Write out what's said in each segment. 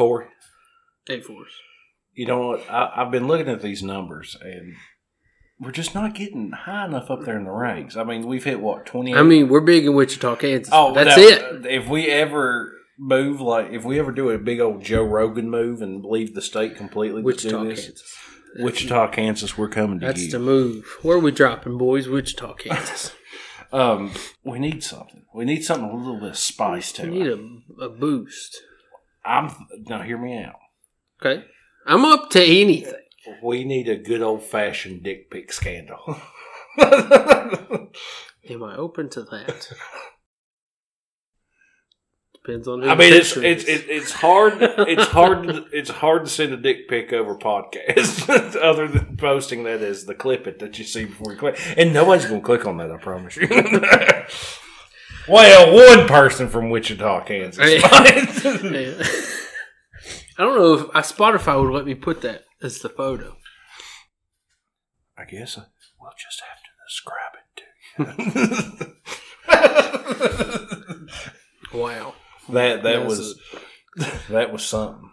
Corey, A Force. you know what? I, I've been looking at these numbers and we're just not getting high enough up there in the ranks. I mean, we've hit what twenty. I mean, we're big in Wichita, Kansas. oh, that's it. If we ever move, like if we ever do a big old Joe Rogan move and leave the state completely, to Wichita, do this, Kansas. Wichita, Kansas, we're coming to That's you. the move. Where are we dropping, boys? Wichita, Kansas. um, we need something. We need something with a little bit of spice to we need it. a, a boost. I'm now. Hear me out. Okay. I'm up to anything. We need a good old fashioned dick pic scandal. Am I open to that? Depends on who I mean, it's it's it's hard. It's hard. to- It's hard to send a dick pic over podcast, other than posting that as the clip it that you see before you click, and nobody's to click on that. I promise you. Well, one person from Wichita, Kansas. I don't know if I, Spotify would let me put that as the photo. I guess we'll just have to describe it to you. Wow. that that That's was that was something.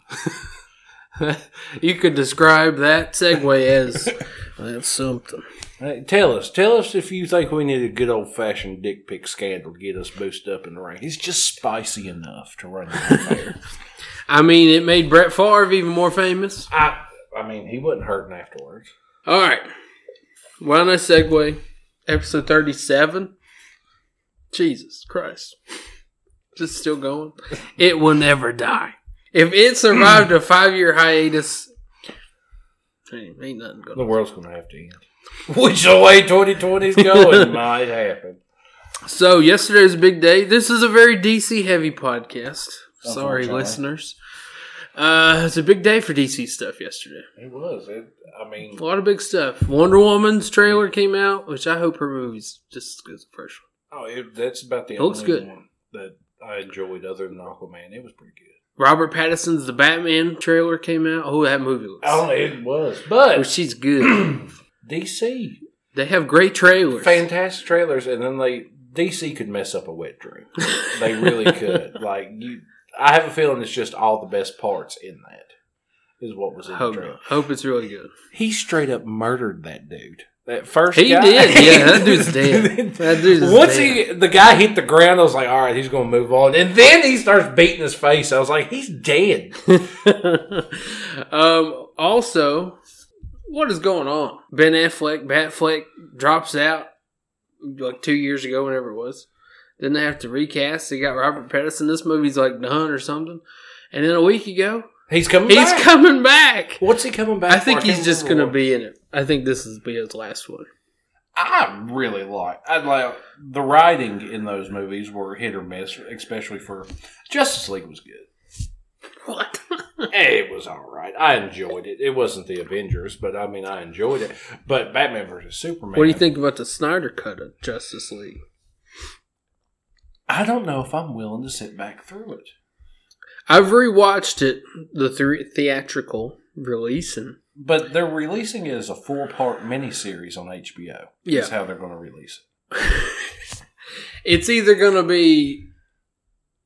you could describe that segue as that's something. Hey, tell us, tell us if you think we need a good old fashioned dick pic scandal to get us boosted up in the rank. He's just spicy enough to run. I mean, it made Brett Favre even more famous. I, I mean, he wasn't hurting afterwards. All right. Why don't I segue? Episode 37. Jesus Christ. Is it still going? It will never die. If it survived a five year hiatus, ain't, ain't nothing The world's gonna have to end. Which the way 2020's going might happen. So, yesterday's a big day. This is a very DC heavy podcast. Sorry, Unfortunately. listeners. Uh, it's a big day for DC stuff yesterday. It was. It, I mean, A lot of big stuff. Wonder Woman's trailer came out, which I hope her movie's just as good as the first one. oh, it, that's about the It looks only good. one that I enjoyed other than Aquaman. It was pretty good. Robert Pattinson's The Batman trailer came out. Oh, that movie looks. Oh, it was. But she's good. DC, they have great trailers. fantastic trailers, and then they DC could mess up a wet dream. They really could. Like you, I have a feeling it's just all the best parts in that is what was in hope, the trailer. hope it's really good. He straight up murdered that dude. That first He guy. did. Yeah, that dude's dead. That dude is Once dead. he the guy hit the ground, I was like, all right, he's gonna move on. And then he starts beating his face. I was like, he's dead. um, also, what is going on? Ben Affleck, Batfleck drops out like two years ago, whenever it was. Then they have to recast. They got Robert Pattinson. This movie's like done or something. And then a week ago, He's coming he's back. coming back. What's he coming back I think for? he's just going to be in it. I think this is be his last one. I really like. I like the writing in those movies were hit or miss, especially for Justice League was good. What? It was all right. I enjoyed it. It wasn't the Avengers, but I mean, I enjoyed it. But Batman versus Superman. what do you think about the Snyder cut of Justice League? I don't know if I'm willing to sit back through it. I've rewatched it, the th- theatrical release, and But they're releasing it as a four part miniseries on HBO. Yeah. Is how they're going to release it. it's either going to be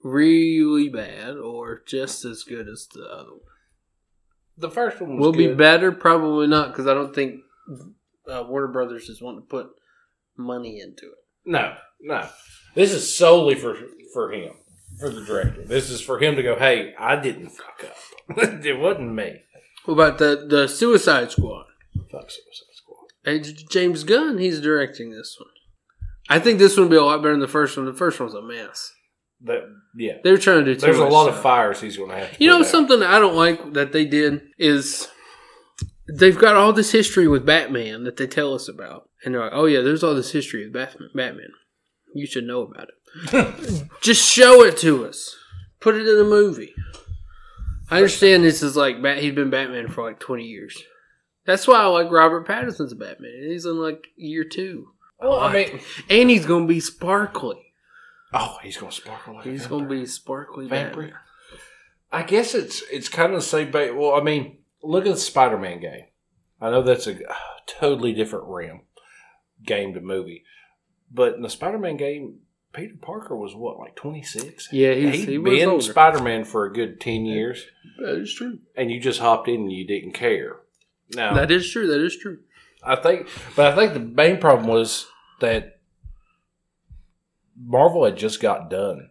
really bad or just as good as the other one. The first one was Will be better, probably not, because I don't think uh, Warner Brothers is wanting to put money into it. No, no. This is solely for for him, for the director. This is for him to go. Hey, I didn't fuck up. it wasn't me. What about the the Suicide Squad? Fuck Suicide Squad. Hey, J- James Gunn, he's directing this one. I think this one will be a lot better than the first one. The first one's a mess. That yeah. They were trying to do too There's a lot of fires he's going to have to. You know out. something I don't like that they did is they've got all this history with Batman that they tell us about, and they're like, "Oh yeah, there's all this history with Batman. Batman. You should know about it. Just show it to us. Put it in a movie." I understand this is like Bat- he's been Batman for like 20 years. That's why I like Robert Pattinson's Batman. He's in like year two, Well, I mean, and he's gonna be sparkly. oh, he's going to sparkle like He's gonna be sparkly Vampire. Batman. I guess it's it's kind of the same. Ba- well, I mean, look at the Spider-Man game. I know that's a totally different realm, game to movie, but in the Spider-Man game, Peter Parker was what, like twenty six? Yeah, he's, he was been. Spider Man for a good ten years, that is true. and you just hopped in and you didn't care. Now That is true. That is true. I think, but I think the main problem was that Marvel had just got done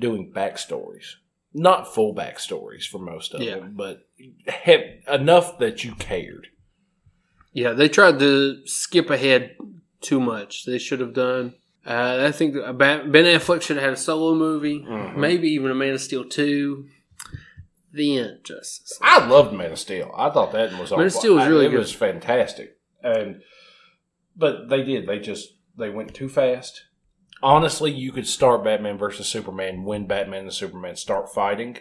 doing backstories, not full backstories for most of Yeah. them, but enough that you cared. Yeah, they tried to skip ahead too much. They should have done. Uh, I think Ben Affleck should have had a solo movie, Mhm. maybe even a Man of Steel two. Then Justice. I loved Man of Steel. I thought that was Man of Steel was really it good. was fantastic, and but they did they just they went too fast. Honestly, you could start Batman versus Superman when Batman and Superman start fighting.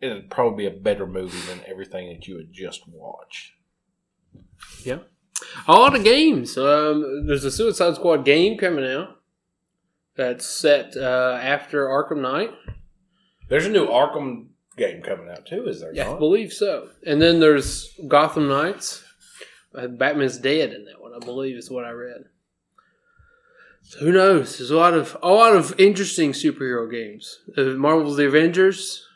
It'd probably be a better movie than everything that you had just watched. Yeah, a lot of games. Um, there's a Suicide Squad game coming out that's set uh, after Arkham Knight. There's a new Arkham game coming out too, is there Yeah, I believe so. And then there's Gotham Knights. Uh, Batman's dead in that one, I believe, is what I read. So who knows? There's a lot of a lot of interesting superhero games. Uh, Marvel's The Avengers.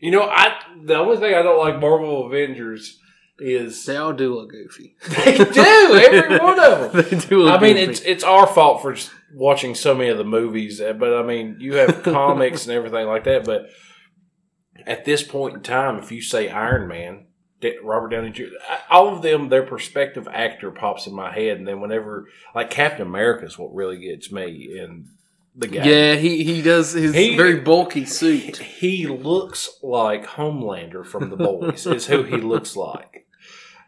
You know, I the only thing I don't like Marvel Avengers is They all do look goofy. they do every one of them. they do. Look I mean, goofy. it's it's our fault for watching so many of the movies, uh, but I mean, you have comics and everything like that. But at this point in time, if you say Iron Man, Robert Downey Jr., all of them, their perspective actor pops in my head, and then whenever like Captain America is what really gets me, and the guy, yeah, he he does his He- very bulky suit. he looks like Homelander from The Boys. is who he looks like.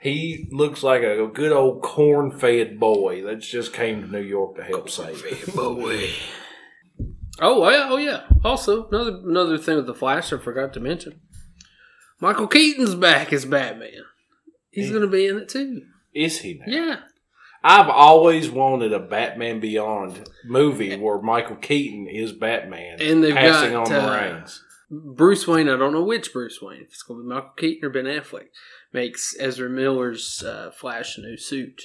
He looks like a good old corn-fed boy that's just came to New York to help save him. Boy. Oh yeah, oh yeah. Also, another another thing with the Flash I forgot to mention. Michael Keaton's back as Batman. He's Yeah. going to be in it too. Is he now? Yeah. I've always wanted a Batman Beyond movie where Michael Keaton is Batman And they've passing got, on the uh, reins. Bruce Wayne, I don't know which Bruce Wayne, if it's going to be Michael Keaton or Ben Affleck, makes Ezra Miller's uh, Flash a new suit.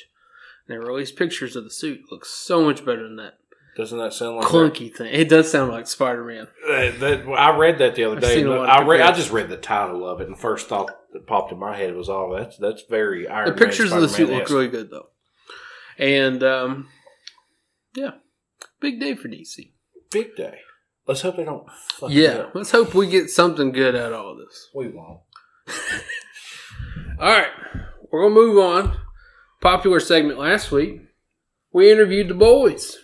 And they released pictures of the suit. It looks so much better than that Doesn't that sound like clunky thing. It does sound like Spider Man. That, that- I read that the other day. seen a lot of I read. I just read the title of it, and first thought that popped in my head was, "Oh, that's that's very Iron The Man, pictures of the suit look really good, though. And, um, yeah, big day for DC. big day." Let's hope they don't. Fuck it Yeah, let's hope we get something good out of all this. we won't. All right, we're gonna move on. Popular segment last week. We interviewed the boys.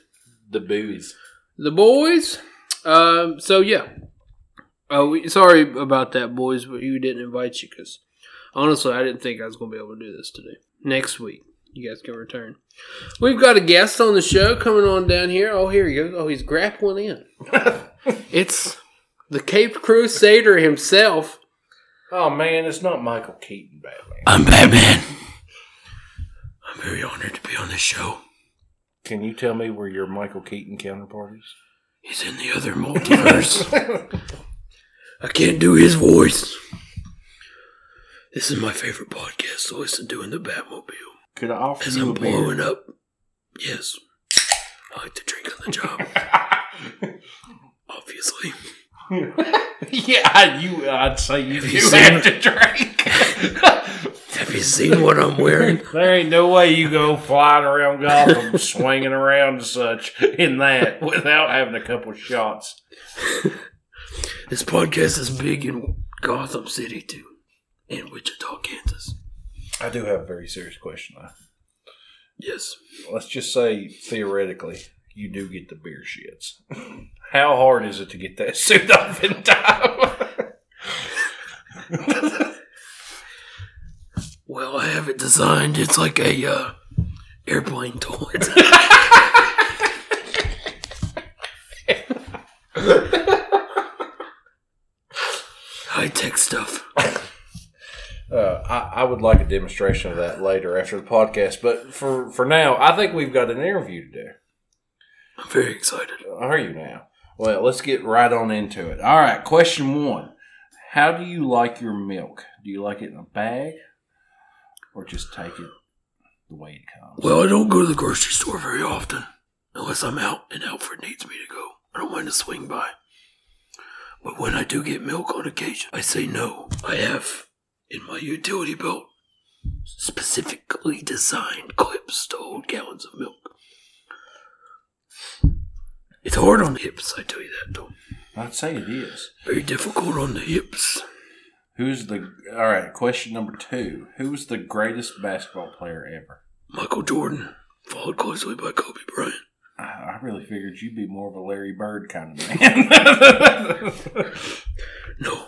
The booze. The boys. Um. So yeah. Oh, we, sorry about that, boys, but we didn't invite you because honestly, I didn't think I was gonna be able to do this today. Next week, you guys can return. We've got a guest on the show coming on down here. Oh, here he goes. Oh, he's grappling in. It's the Cape Crusader himself. Oh man, it's not Michael Keaton Batman. I'm Batman. I'm very honored to be on this show. Can you tell me where your Michael Keaton counterpart is? He's in the other multiverse. I can't do his voice. This is my favorite podcast to listen to in the Batmobile. Could I offer As you I'm a beer? blowing up. Yes. I like to drink on the job, obviously. yeah, you. I'd say you Have do you seen have to drink. Have you seen what I'm wearing? there ain't no way you go flying around Gotham, swinging around and such in that without having a couple shots. This podcast is big in Gotham City, too. And Wichita, Kansas. I do have a very serious question. though. Yes. Let's just say theoretically, you do get the beer shits. How hard is it to get that suit off in time? Well, I have it designed. It's like a uh, airplane toilet. High tech stuff. Uh, I, I would like a demonstration of that later after the podcast, but for, for now, I think we've got an interview to do. I'm very excited. Are you now? Well, let's get right on into it. All right, question one. How do you like your milk? Do you like it in a bag or just take it the way it comes? Well, I don't go to the grocery store very often unless I'm out and Alfred needs me to go. I don't mind to swing by. But when I do get milk on occasion, I say no. I have in my utility belt specifically designed clips to hold gallons of milk. It's hard on the hips, I tell you that though. I'd say it is. Very difficult on the hips. Who's the all right? Question number two: Who's the greatest basketball player ever? Michael Jordan, followed closely by Kobe Bryant. I I really figured you'd be more of a Larry Bird kind of man. No,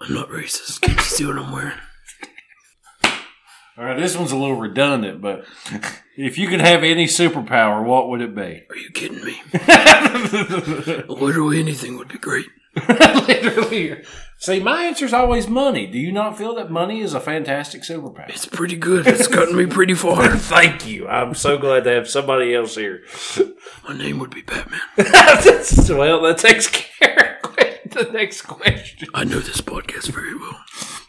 I'm not racist. Can't you see what I'm wearing? All right, this one's a little redundant, but if you could have any superpower, what would it be? Are you kidding me? Literally anything would be great. Literally. See, my answer's always money. Do you not feel that money is a fantastic superpower? It's pretty good. It's gotten me pretty far. Thank you. I'm so glad to have somebody else here. My name would be Batman. well, that takes care of the next question. I know this podcast very well.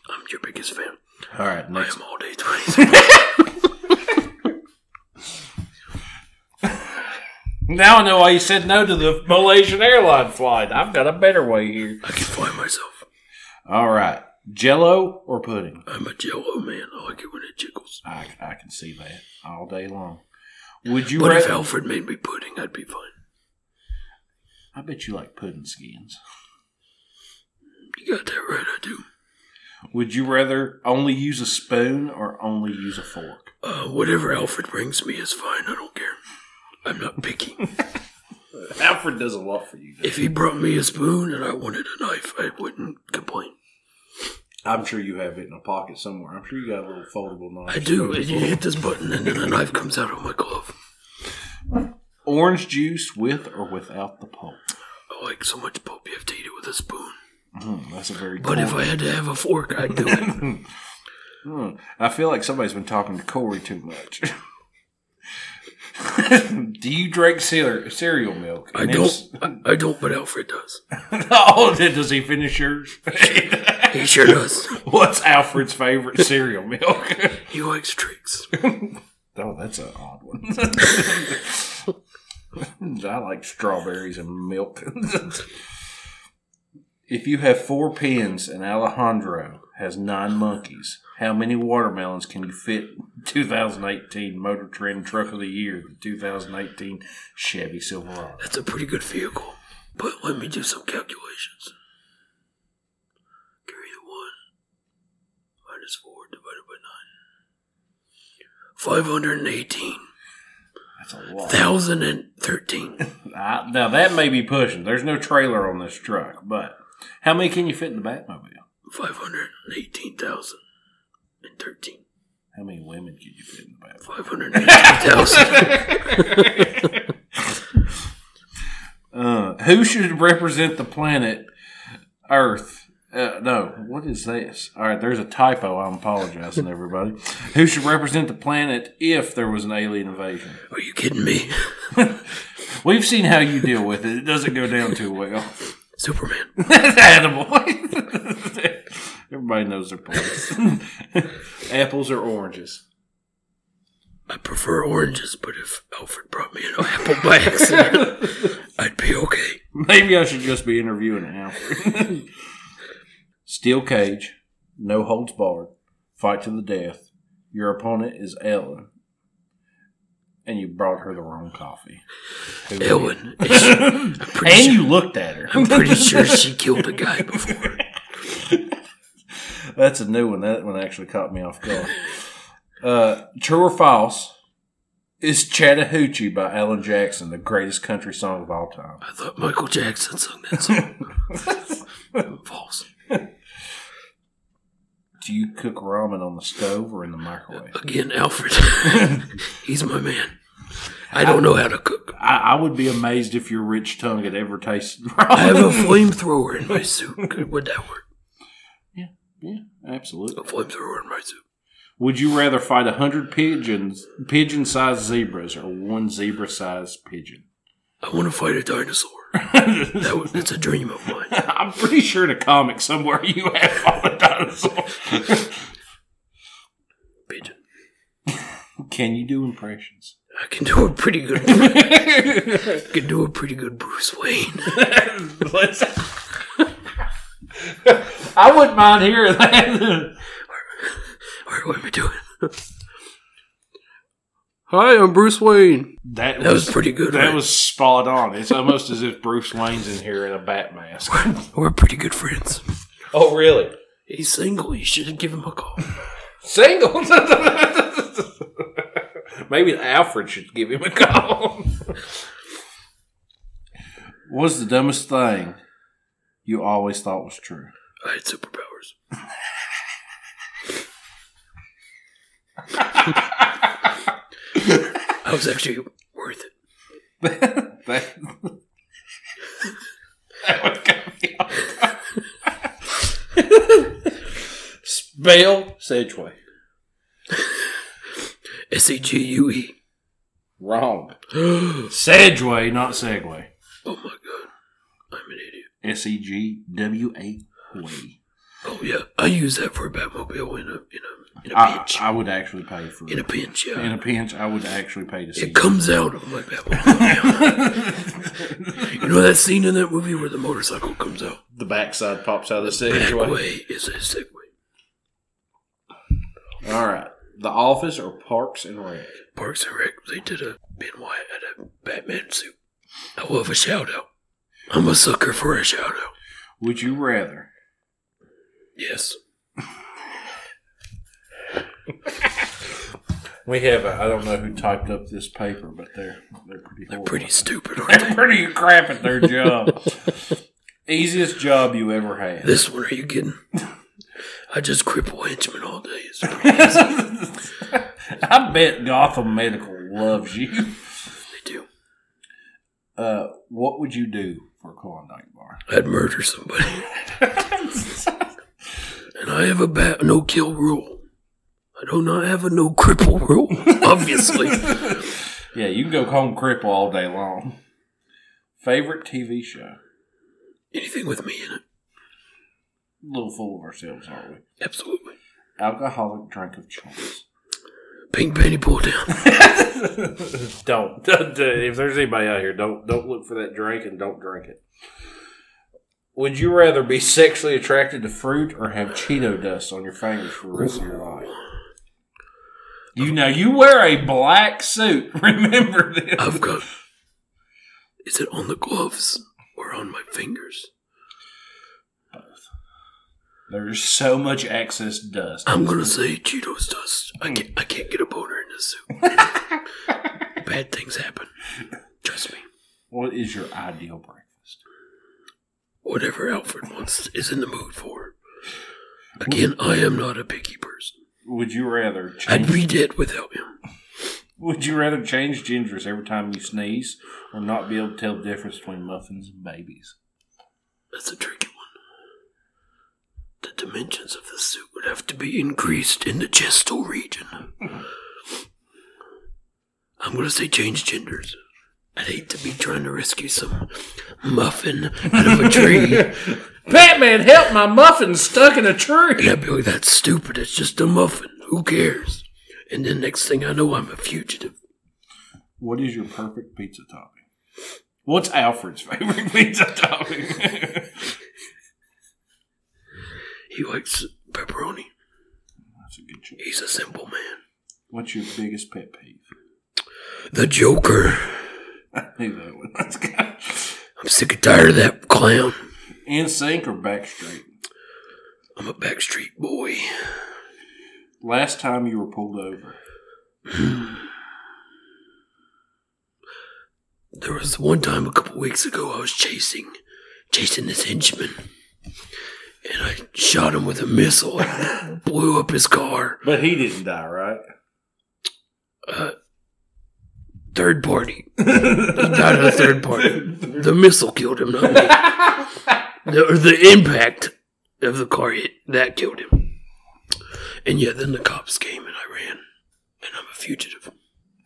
I'm your biggest fan. All right, I next. am all day 23. Now I know why you said no to the Malaysian airline flight. I've got a better way here. I can fly myself. All right, Jello or pudding? I'm a jello man. I like it when it jiggles. I, I can see that all day long. Would you? But if Alfred made me pudding, I'd be fine. I bet you like pudding skins. You got that right, I do. Would you rather only use a spoon or only use a fork? Uh, whatever Alfred brings me is fine. I don't care. I'm not picky. Alfred does a lot for you. if he brought me a spoon and I wanted a knife, I wouldn't complain. I'm sure you have it in a pocket somewhere. I'm sure you got a little foldable knife. I do. And you hit this button and then a knife comes out of my glove. Orange juice with or without the pulp. I like so much pulp you have to eat it with a spoon. Mm, that's a very. But if I had to have a fork, I'd do it. Hmm. I feel like somebody's been talking to Corey too much. Do you drink cereal, cereal milk? I don't. I don't, but Alfred does. oh, does he finish yours? He sure does. What's Alfred's favorite cereal milk? He likes tricks. oh, that's an odd one. I like strawberries and milk. If you have four pins and Alejandro has nine monkeys, how many watermelons can you fit 2018 Motor Trend Truck of the Year, the 2018 Chevy Silverado? That's a pretty good vehicle. But let me do some calculations. Carry the one minus four divided by nine. Five hundred and eighteen That's a lot. thousand and thirteen. Ah, now that may be pushing. There's no trailer on this truck, but how many can you fit in the Batmobile? Five hundred and eighteen thousand and thirteen. How many women can you fit in the Batmobile? Five hundred and eighteen thousand. Uh, who should represent the planet Earth? Uh, no, what is this? All right, there's a typo. I'm apologizing, everybody. who should represent the planet if there was an alien invasion? Are you kidding me? We've seen how you deal with it. It doesn't go down too well. Superman. Animal. Everybody knows their place. Apples or oranges? I prefer oranges, but if Alfred brought me an apple by accident, I'd be okay. Maybe I should just be interviewing Alfred. Steel cage, no holds barred, fight to the death. Your opponent is Ellen, and you brought her the wrong coffee. Who- Ellen, is she- I'm pretty and sure, you looked at her. I'm pretty sure she killed a guy before. That's a new one. That one actually caught me off guard. Uh, true or false? Is Chattahoochee by Alan Jackson the greatest country song of all time? I thought Michael Jackson sung that song. False. Do you cook ramen on the stove or in the microwave? Again, Alfred. He's my man. I don't know how to cook. I, I would be amazed if your rich tongue had ever tasted ramen. I have a flamethrower in my soup. Could- Would that work? Yeah, yeah, absolutely. A flamethrower in my soup. Would you rather fight a hundred pigeons, pigeon-sized zebras, or one zebra-sized pigeon? I want to fight a dinosaur. That was, that's a dream of mine. I'm pretty sure in a comic somewhere you have a dinosaur. Pigeon. Can you do impressions? I can do a pretty good. I can do a pretty good Bruce Wayne. Let's- I wouldn't mind hearing that. Or what am I doing? Hi, I'm Bruce Wayne. That, That was pretty good. That right? was spot on. It's almost as if Bruce Wayne's in here in a bat mask. We're pretty good friends. Oh, really? He's single. You should give him a call. Single? Maybe Alfred should give him a call. What's the dumbest thing you always thought was true? I had superpowers. I was actually worth it. that, that would cut me off. Spell Sedgeway. S E G U E. Wrong. Oh not Segway. Oh my god. I'm an idiot. S E G W A Y. Oh yeah. I use that for a Batmobile in a in a in a I, pinch. I would actually pay for in a pinch, yeah. In a pinch, I would actually pay to see. it comes out of my Batmobile. you know that scene in that movie where the motorcycle comes out? the backside pops out of the Segway. Bagway is a Segway. All right. The Office or Parks and Rec? Parks and Rec, they did a Ben Wyatt at a Batman suit. I love a shout out. I'm a sucker for a shout out. Would you rather Yes. We have. A, I don't know who typed up this paper, but they're they're pretty. They're horrible. pretty stupid, aren't They're they? pretty crap at their job. Easiest job you ever had. This one, are you kidding? I just cripple henchmen all day. It's pretty. I bet Gotham Medical loves you. They do. Uh, what would you do for a Klondike bar? I'd murder somebody. and I have a bat no kill rule. I do not have a no cripple rule, obviously. Yeah, you can go home cripple all day long. Favorite TV show? Anything with me in it. A little full of ourselves, aren't we? Absolutely. Alcoholic drink of choice. Pink panty pull down. don't. Uh, if there's anybody out here, don't don't look for that drink and don't drink it. Would you rather be sexually attracted to fruit or have Cheeto dust on your fingers for the rest of your life? You know, you wear a black suit. Remember this. I've got. Is it on the gloves or on my fingers? Both. There's so much excess dust. I'm gonna say Cheetos dust. I can't. I can't get a boner in this suit. Bad things happen. Trust me. What is your ideal breakfast? Whatever Alfred wants is in the mood for. Again, I am not a picky person. Would you rather I'd change, be dead without him. Would you rather change gingers every time you sneeze, or not be able to tell the difference between muffins and babies? That's a tricky one. The dimensions of the suit would have to be increased in the gestal region. I'm gonna say change genders. I'd hate to be trying to rescue some muffin out of a tree. Batman, help! My muffin's stuck in a tree. I'd be like, that's stupid. It's just a muffin. Who cares? And then next thing I know, I'm a fugitive. What is your perfect pizza topping? What's Alfred's favorite pizza topping? He likes pepperoni. That's a good choice. He's a simple man. What's your biggest pet peeve? The Joker. I knew that one. Let's. I'm sick and tired of that clown. NSYNC or backstreet? I'm a backstreet boy. Last time you were pulled over. There was one time a couple weeks ago I was chasing, chasing this henchman, and I shot him with a missile and blew up his car. But he didn't die, right? Uh, third party. He died of a third party. The missile killed him, not me. The, or the impact of the car hit that killed him. And yeah, then the cops came and I ran, and I'm a fugitive.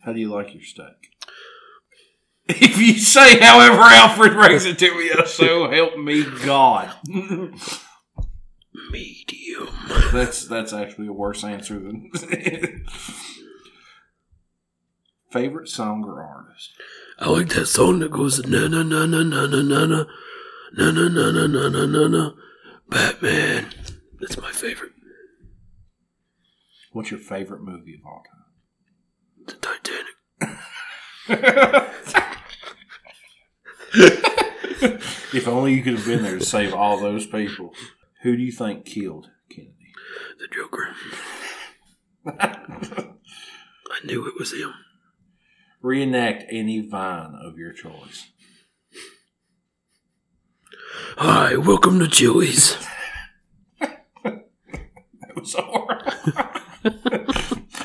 How do you like your steak? If you say however Alfred brings it to me, so help me God. Medium. That's that's actually a worse answer than Favorite song or artist? I like that song that goes na na na na na na na na na na na na na na na na Batman. That's my favorite. What's your favorite movie of all time? The Titanic. if only you could have been there to save all those people. Who do you think killed Kennedy? The Joker. I knew it was him. Reenact any vine of your choice. Hi, welcome to Chili's. That was horrible.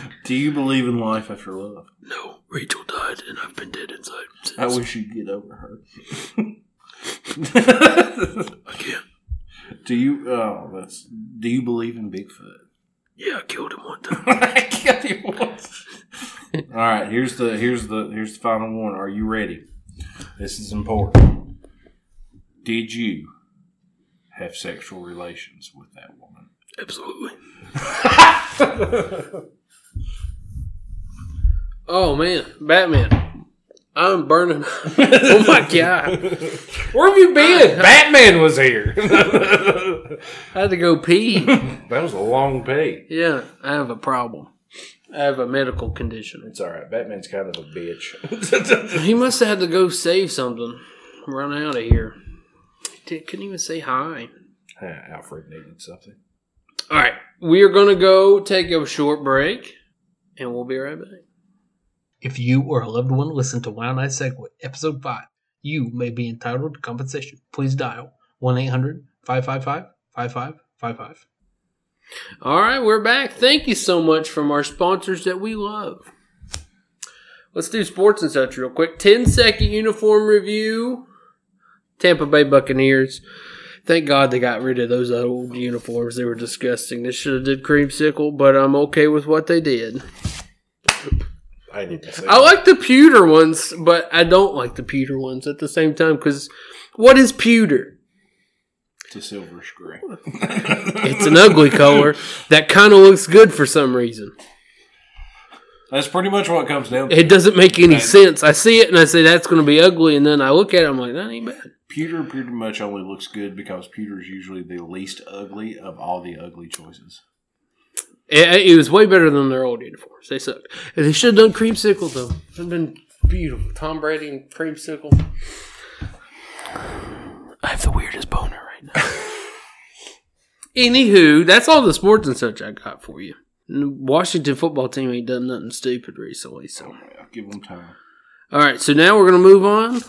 do you believe in life after love? No, Rachel died and I've been dead inside since. I wish you'd get over her. I can't. do you? Oh, that's. Do you believe in Bigfoot? Yeah, I killed him one time. I got you once. All right, here's the here's the here's the final one. Are you ready? This is important. Did you have sexual relations with that woman? Absolutely. oh man, Batman. I'm burning. oh my god. Where have you been? Batman was here. I had to go pee. that was a long pee. Yeah, I have a problem. I have a medical condition. It's all right. Batman's kind of a bitch. He must have had to go save something. Run out of here. He couldn't even say hi. Alfred needed something. All right, we are going to go take a short break, and we'll be right back. If you or a loved one listen to Wild Night Segway, Episode 5, you may be entitled to compensation. Please dial 1 800 555 5555. All right, we're back. Thank you so much from our sponsors that we love. Let's do sports and such real quick. 10 second uniform review. Tampa Bay Buccaneers. Thank God they got rid of those old uniforms. They were disgusting. They should have did creamsicle, but I'm okay with what they did. I didn't even say I like the pewter ones, but I don't like the pewter ones at the same time because what is pewter? It's a silverish gray. It's an ugly color that kind of looks good for some reason. That's pretty much what it comes down to. It doesn't make any sense. I see it and I say that's going to be ugly, and then I look at it, and I'm like, that ain't bad. Pewter pretty much only looks good because pewter is usually the least ugly of all the ugly choices. It, it was way better than their old uniforms. They sucked. And they should have done creamsicle though. It'd have been beautiful. Tom Brady and creamsicle. I have the weirdest boner right now. Anywho, that's all the sports and such I got for you. Washington football team ain't done nothing stupid recently, so. Yeah, give them time. All right, so now we're gonna move on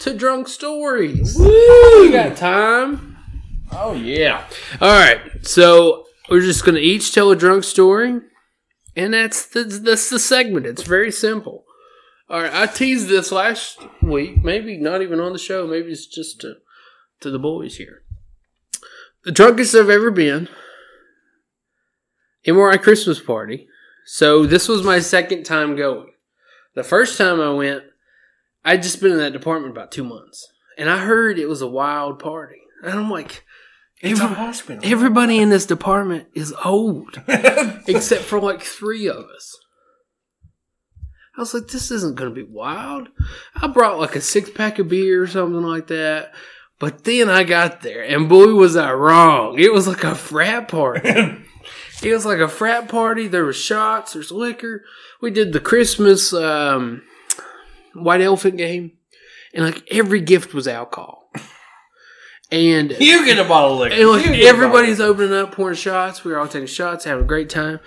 to drunk stories. Woo! We got time. Oh yeah. All right, so we're just gonna each tell a drunk story, and that's the, that's the segment. It's very simple. All right, I teased this last week, maybe not even on the show. Maybe it's just to to the boys here. The drunkest I've ever been. MRI Christmas party. So this was my second time going. The first time I went, I'd just been in that department about two months, and I heard it was a wild party, and I'm like. It's a hospital. Everybody in this department is old, except for like three of us. I was like, this isn't going to be wild. I brought like a six pack of beer or something like that. But then I got there, and boy, was I wrong. It was like a frat party. it was like a frat party. There was shots, there's liquor. We did the Christmas um, white elephant game, and like every gift was alcohol. And you get a bottle of liquor. and like You get a everybody's opening up, pouring shots. We were all taking shots, having a great time.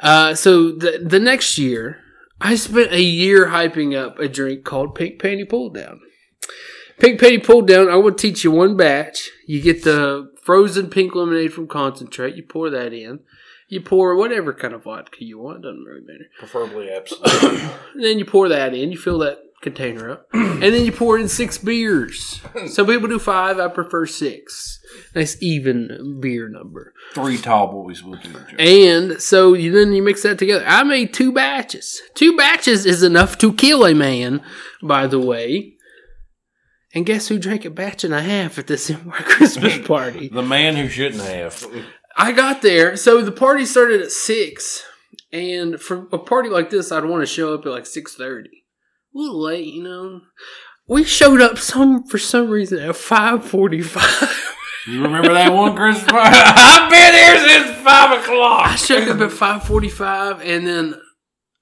Uh, so the the next year, I spent a year hyping up a drink called Pink Panty Pull Down. Pink Panty Pull Down. I will teach you one batch. You get the frozen pink lemonade from concentrate. You pour that in. You pour whatever kind of vodka you want. Doesn't really matter. preferably Absolut. Then you pour that in. You fill that container up, and then you pour in six beers. Some people do five. I prefer six. Nice even beer number. Three tall boys will do job. And so you then you mix that together. I made two batches. Two batches is enough to kill a man, by the way. And guess who drank a batch and a half at this Christmas party? The man who shouldn't have. I got there. So the party started at six, And for a party like this, I'd want to show up at like six thirty. A little late, you know. We showed up some for some reason at five forty five. You remember that one Christmas party? I've been here since five o'clock. I showed up at five forty five, and then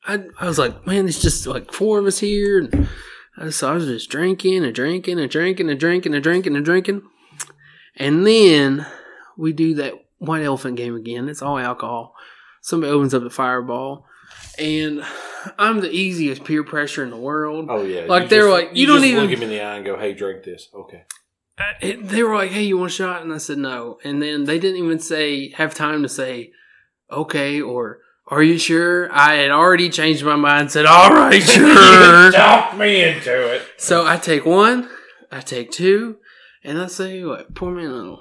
I I was like, man, it's just like four of us here. And I- so I was just drinking and drinking and drinking and drinking and drinking and drinking, and then we do that white elephant game again. It's all alcohol. Somebody opens up the fireball, and I'm the easiest peer pressure in the world. Oh yeah, Like, You they're just- like, you don't just even- look him in the eye and go, "Hey, drink this." Okay. Uh, I- they were like, "Hey, you want a shot?" And I said no. And then they didn't even say have time to say, "Okay," or "Are you sure?" I had already changed my mind. Said, "All right, sure." Talk me into it. so I take one, I take two, and I say, "What? Pour me a little."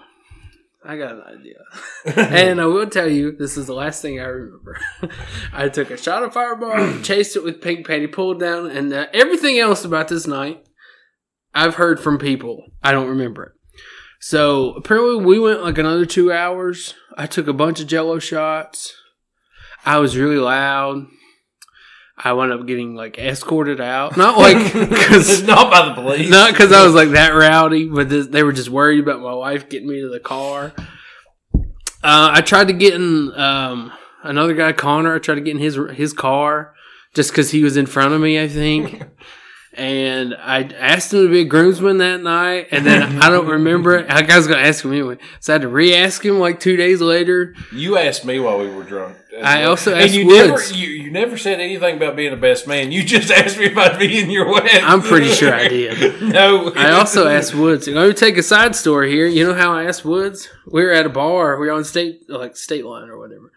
I got an idea, and I will tell you, this is the last thing I remember. I took a shot of Fireball, chased it with Pink Patty, pulled down, and uh, everything else about this night, I've heard from people. I don't remember it. So apparently, we went like another two hours. I took a bunch of Jello shots. I was really loud. I wound up getting like escorted out, not like because not by the police. not because I was like that rowdy, but this, they were just worried about my wife getting me to the car. Uh, I tried to get in um, another guy, Connor. I tried to get in his his car just because he was in front of me, I think. and I asked him to be a groomsman that night, and then I don't remember it. I was going to ask him anyway, so I had to re-ask him like two days later. You asked me while we were drunk. I well. also and asked you Woods. never you, you never said anything about being a best man. You just asked me about I'd be in your wedding. I'm pretty sure I did. no, I also asked Woods. And Let me take a side story here. You know how I asked Woods? We were at a bar. We were on state, like state line or whatever,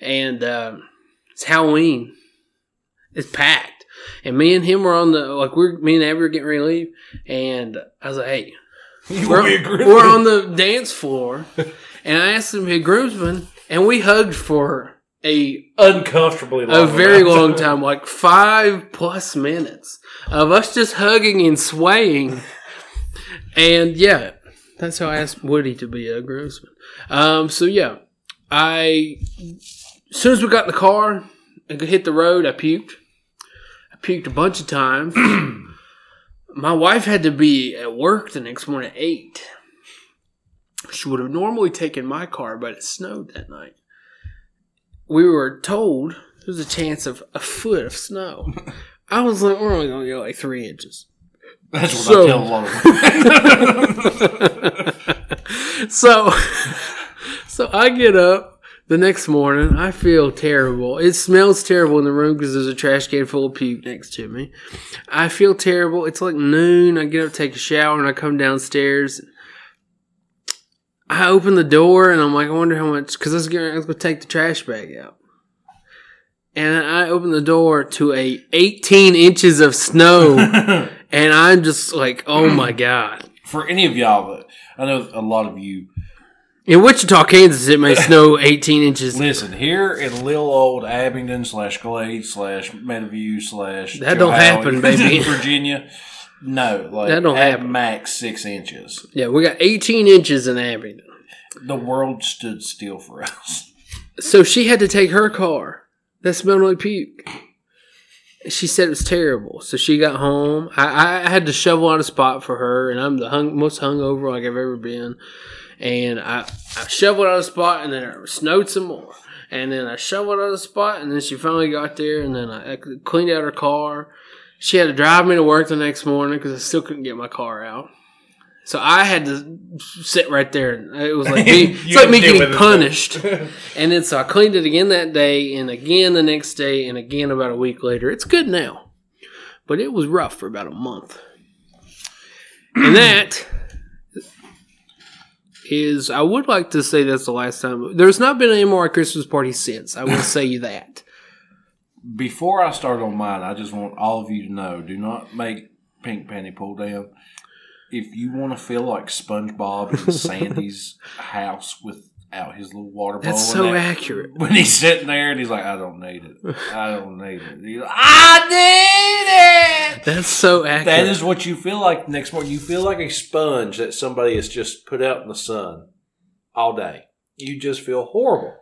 and um, it's Halloween. It's packed, and me and him were on the like we're me and Abby were getting ready to leave, and I was like, "Hey, we're, want me a we're on the dance floor," and I asked him to be a groomsman, and we hugged for a uncomfortably long a very long time, like five plus minutes of us just hugging and swaying. And yeah, that's how I asked Woody to be a groomsman. Um, so yeah, I as soon as we got in the car and hit the road, I puked. Puked a bunch of times. My wife had to be at work the next morning at eight. She would have normally taken my car, but it snowed that night we were told there's a chance of a foot of snow. I was like, we're only going to get like three inches. That's what So- I tell a lot of so, so I get up the next morning. I feel terrible. It smells terrible in the room because there's a trash can full of puke next to me. I feel terrible. It's like noon. I get up, take a shower, and I come downstairs. I open the door and I'm like, I wonder how much because I was going to take the trash bag out. And I open the door to a 18 inches of snow, and I'm just like, oh my god. For any of y'all that I know a lot of you In Wichita, Kansas, it may snow 18 inches. listen here in little old Abingdon slash Glade slash Meadowview slash That don't happen, baby. Virginia. No, like That don't at happen. max six inches. Yeah, we got 18 inches in Abingdon. The world stood still for us. So she had to take her car that smelled like puke. She said it was terrible. So she got home. I, I had to shovel out a spot for her, and I'm the hung, most hungover like I've ever been. And I, I shoveled out a spot, and then it snowed some more. And then I shoveled out a spot, and then she finally got there, and then I, I cleaned out her car. She had to drive me to work the next morning because I still couldn't get my car out. So I had to sit right there. and It was like me, it's like me getting punished. And then so I cleaned it again that day, and again the next day, and again about a week later. It's good now, but it was rough for about a month. And that is, I would like to say that's the last time. There's not been any more Christmas parties since. I will say you that. Before I start on mine, I just want all of you to know: do not make Pink panty pull down. If you want to feel like SpongeBob in Sandy's house without his little water bowl, That's so there, accurate. when he's sitting there and he's like, "I don't need it. I don't need it. He's like, I need it." That's so accurate. That is what you feel like next morning. You feel like a sponge that somebody has just put out in the sun all day. You just feel horrible.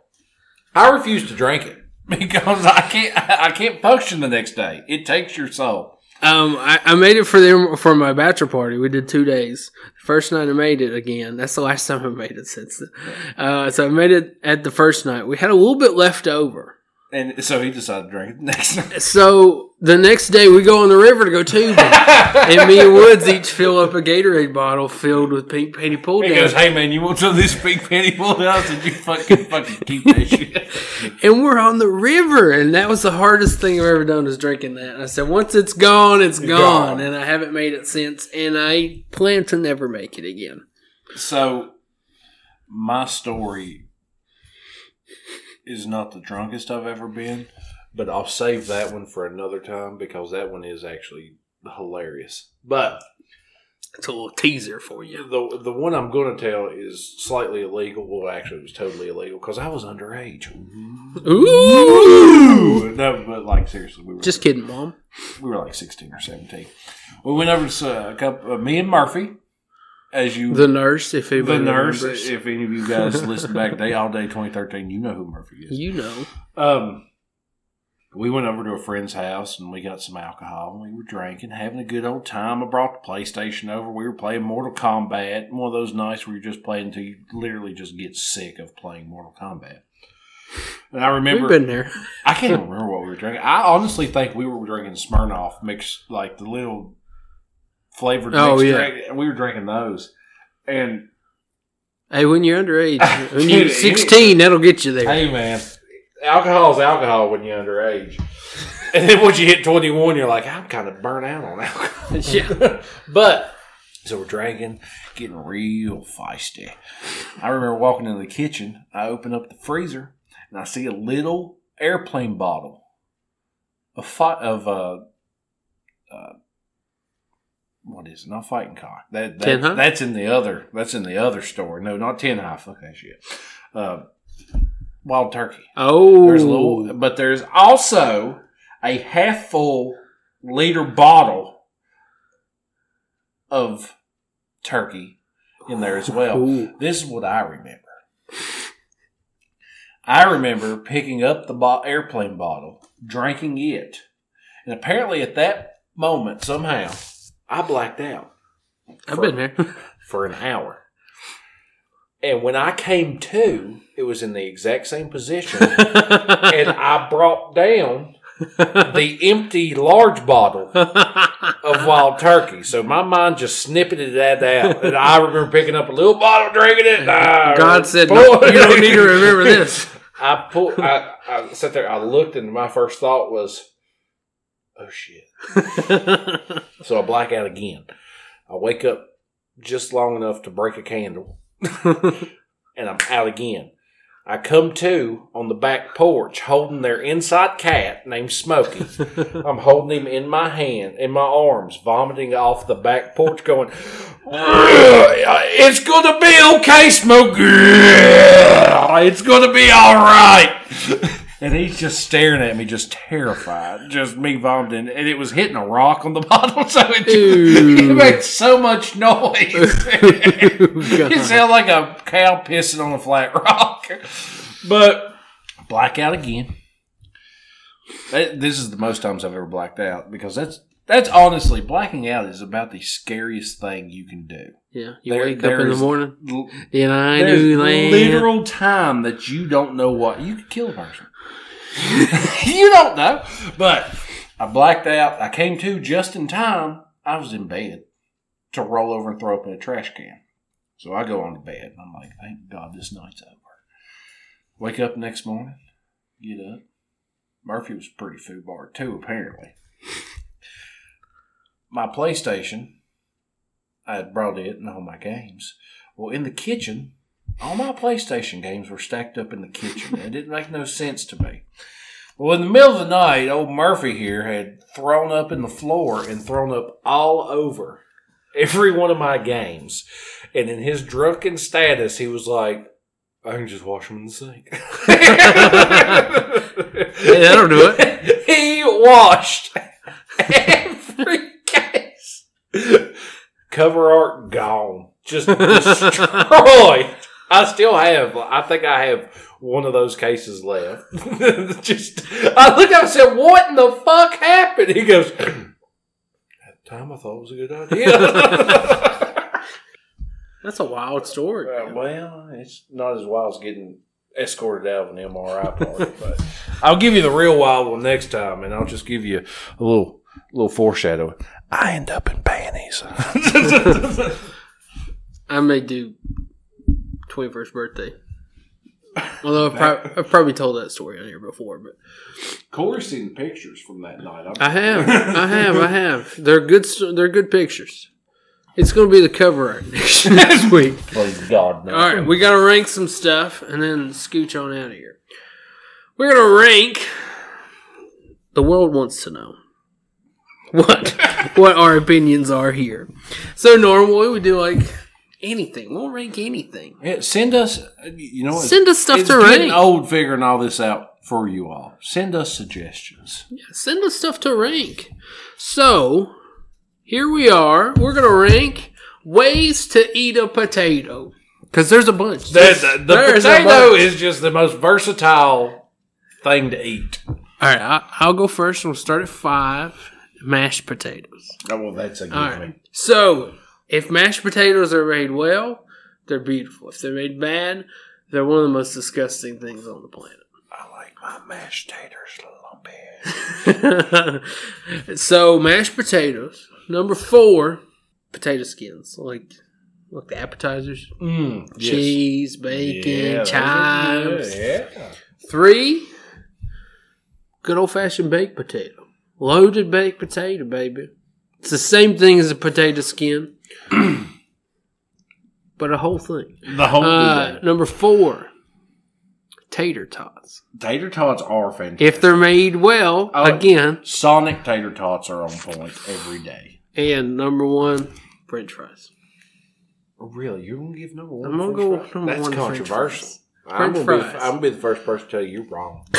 I refuse to drink it. because I can't I can't function the next day. It takes your soul. Um, I, I made it for them for my bachelor party. We did two days. First night I made it again. That's the last time I made it since. Then. Uh, so I made it at the first night. We had a little bit left over. And so he decided to drink it the next night. So the next day we go on the river to go tubing, and me and Woods each fill up a Gatorade bottle filled with pink panty pull He down, goes, "Hey man, you want some of this big panty pull down?" I said, "You fucking fucking keep that shit." and we're on the river, and that was the hardest thing I've ever done was drinking that. And I said, once it's gone, it's gone, gone. and I haven't made it since, and I plan to never make it again. So, my story is not the drunkest I've ever been, but I'll save that one for another time because that one is actually hilarious. But It's a little teaser for you. the the one I'm going to tell is slightly illegal. Well, actually, it was totally illegal because I was underage. Ooh. No, but like seriously, we were Just kidding, mom. we were like sixteen or seventeen. We went over to uh, a couple. Uh, me and Murphy, as you The nurse, if the nurse. remembers. If any of you guys listen back day all day 2013, you know who Murphy is. you know. Um, we went over to a friend's house and we got some alcohol and we were drinking, having a good old time. I brought the PlayStation over. We were playing Mortal Kombat, one of those nights where you just play until you literally just get sick of playing Mortal Kombat. And I remember, We've been there. I can't remember what we were drinking. I honestly think we were drinking Smirnoff mixed, like the little flavored. Oh, mixed yeah. drink, and we were drinking those. And Hey, when you're underage, when Dude, you're it- 16, that'll get you there. Hey man, alcohol is alcohol when you're underage. And then once you hit 21, you're like, I'm kind of burnt out on alcohol. Yeah. but, so we're drinking, getting real feisty. I remember walking into the kitchen, I open up the freezer, and I see a little airplane bottle of, fi- of uh, uh, what is it? Not fighting cock. That, that that's in the other. That's in the other store. No, not Ten High. Fuck that shit. Uh, wild turkey. Oh. There's a little, but there's also a half full liter bottle of turkey in there as well. Ooh. This is what I remember. I remember picking up the bo- airplane bottle, drinking it, and apparently at that moment, somehow, I blacked out I've been there. for an hour. And when I came to, it was in the exact same position. and I brought down the empty large bottle of wild turkey. So my mind just snippeted that out. And I remember picking up a little bottle, drinking it. God said, no, you don't need to remember this. I pulled. I, I sat there. I looked, and my first thought was, "Oh shit!" So I black out again. I wake up just long enough to break a candle, and I'm out again. I come to on the back porch holding their inside cat named Smokey. I'm holding him in my hand, in my arms, vomiting off the back porch, going, It's gonna be okay, Smokey. It's gonna be all right. And he's just staring at me, just terrified, just me vomiting, and it was hitting a rock on the bottom, so it, Ooh. it made so much noise. Oh, it sounded like a cow pissing on a flat rock. But blackout again. This is the most times I've ever blacked out because that's that's honestly blacking out is about the scariest thing you can do. Yeah, you There- wake up in the morning, L- and I There's knew land. literal time that you don't know what you could kill a person. you don't know, but I blacked out. I came to just in time. I was in bed to roll over and throw up in a trash can. So I go on to bed. And I'm like, thank God this night's over. Wake up next morning, get up. Murphy was pretty food foobar too, apparently. My PlayStation, I had brought it and all my games. Well, in the kitchen, all my PlayStation games were stacked up in the kitchen. It didn't make no sense to me. Well, in the middle of the night, old Murphy here had thrown up in the floor and thrown up all over every one of my games. And in his drunken status, he was like, I can just wash them in the sink. Hey, that'll do it. He washed. Cover art gone. Just destroyed. I still have. I think I have one of those cases left. Just, I looked at him and said, "What in the fuck happened?" He goes, "At the time, I thought it was a good idea." That's a wild story. Uh, well, it's not as wild as getting escorted out of an MRI party, but I'll give you the real wild one next time, and I'll just give you a little little foreshadow. I end up in panties. I may do 21st birthday. Although I've, prob- I've probably told that story on here before, but Corey's seen the pictures from that night. I'm- I have, I have, I have. They're good. They're good pictures. It's going to be the cover art next, next week. Please God, no. All right, we got to rank some stuff and then scooch on out of here. We're going to rank. The world wants to know what what our opinions are here. So normally we do like anything. We'll rank anything. Yeah, send us. You know. Send us stuff it's to getting rank. old figuring all this out for you all. Send us suggestions. Send us stuff to rank. So here we are. We're going to rank ways to eat a potato because there's a bunch. The, the, the There's potato bunch. is just the most versatile thing to eat. All right, I, I'll go first. We'll start at five. Mashed potatoes. Oh well, that's a good All right. So, if mashed potatoes are made well, they're beautiful. If they're made bad, they're one of the most disgusting things on the planet. I like my mashed taters lumpy. so, mashed potatoes. Number four, potato skins. Like, like the appetizers. Mm, yes. Cheese, bacon, Yeah, are chives. Yeah. Three, good old fashioned baked potato. Loaded baked potato, baby. It's the same thing as a potato skin, but a whole thing. The whole Uh, thing. number four, tater tots. tater tots are fantastic. If they're made well, Oh. again. Sonic tater tots are on point every day. And number one, French fries. Really, you're gonna give number one? I'm gonna go number That's one, French controversial. Fries. I'm gonna, be. I'm gonna be the first person to tell you you're wrong.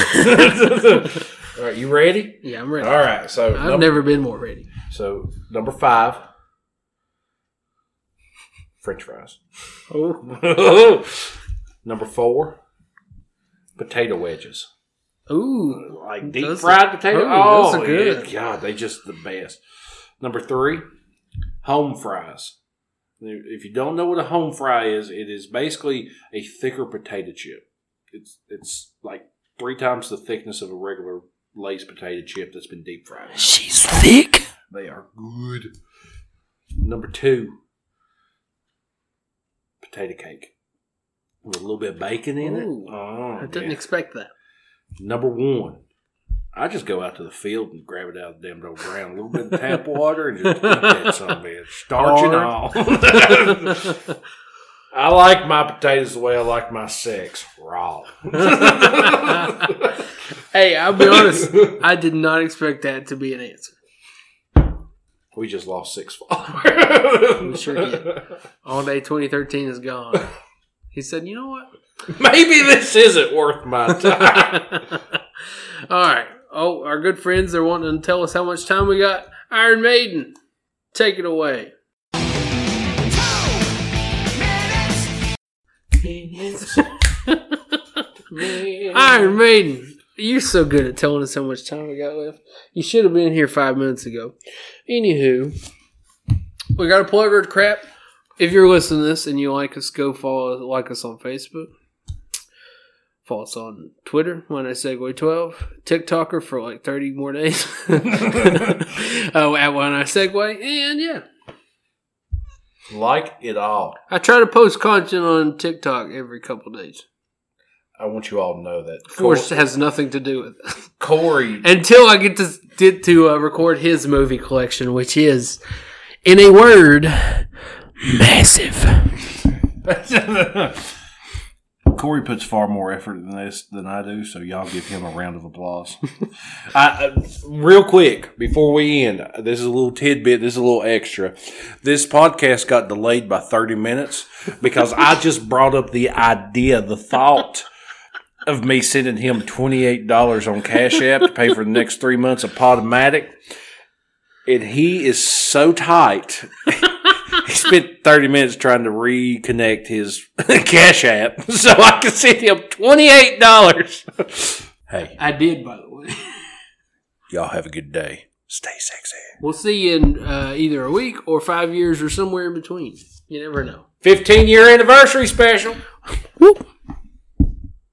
All right, you ready? Yeah, I'm ready. All right, so I've number, never been more ready. so number five, French fries. Oh, number four, potato wedges. ooh, like deep Those fried are- potato. oh, Oh, those are oh, good. yeah, God, they just the best. Number three, home fries. If you don't know what a home fry is, it is basically a thicker potato chip. It's it's like three times the thickness of a regular Lay's potato chip that's been deep fried. she's thick. They are good. Number two, potato cake with a little bit of bacon in Ooh, it. Oh, I didn't yeah. expect that. Number one, I just go out to the field and grab it out of the damn old ground. A little bit of tap water and just eat that bitch. Starch and all. I like my potatoes the way I like my sex, raw. hey, I'll be honest. I did not expect that to be an answer. we just lost six followers. We sure did. All day 2013 is gone. He said, "You know what? Maybe this isn't worth my time. All right. Oh, our good friends, they're wanting to tell us how much time we got. Iron Maiden, take it away. Iron Maiden, you're so good at telling us how much time we got left. You should have been here five minutes ago. Anywho, we got a plug or crap. If you're listening to this and you like us, go follow like us on Facebook. Follow us on Twitter when I segue 12. TikToker for like 30 more days. oh, at when I segue, And yeah, like it all. I try to post content on TikTok every couple days. I want you all to know that. Of Force has nothing to do with it. Corey Until I get to get to uh, record his movie collection, which is, in a word, massive. Corey puts far more effort in this than I do, so y'all give him a round of applause. I, uh, real quick before we end, this is a little tidbit. This is a little extra. This podcast got delayed by thirty minutes because I just brought up the idea, the thought of me sending him twenty eight dollars on Cash App to pay for the next three months of Podomatic, and he is so tight. He spent 30 minutes trying to reconnect his Cash App so I could send him $28. hey, I did, by the way. y'all have a good day. Stay sexy. We'll see you in uh, either a week or five years or somewhere in between. You never know. 15 year anniversary special. Whoop.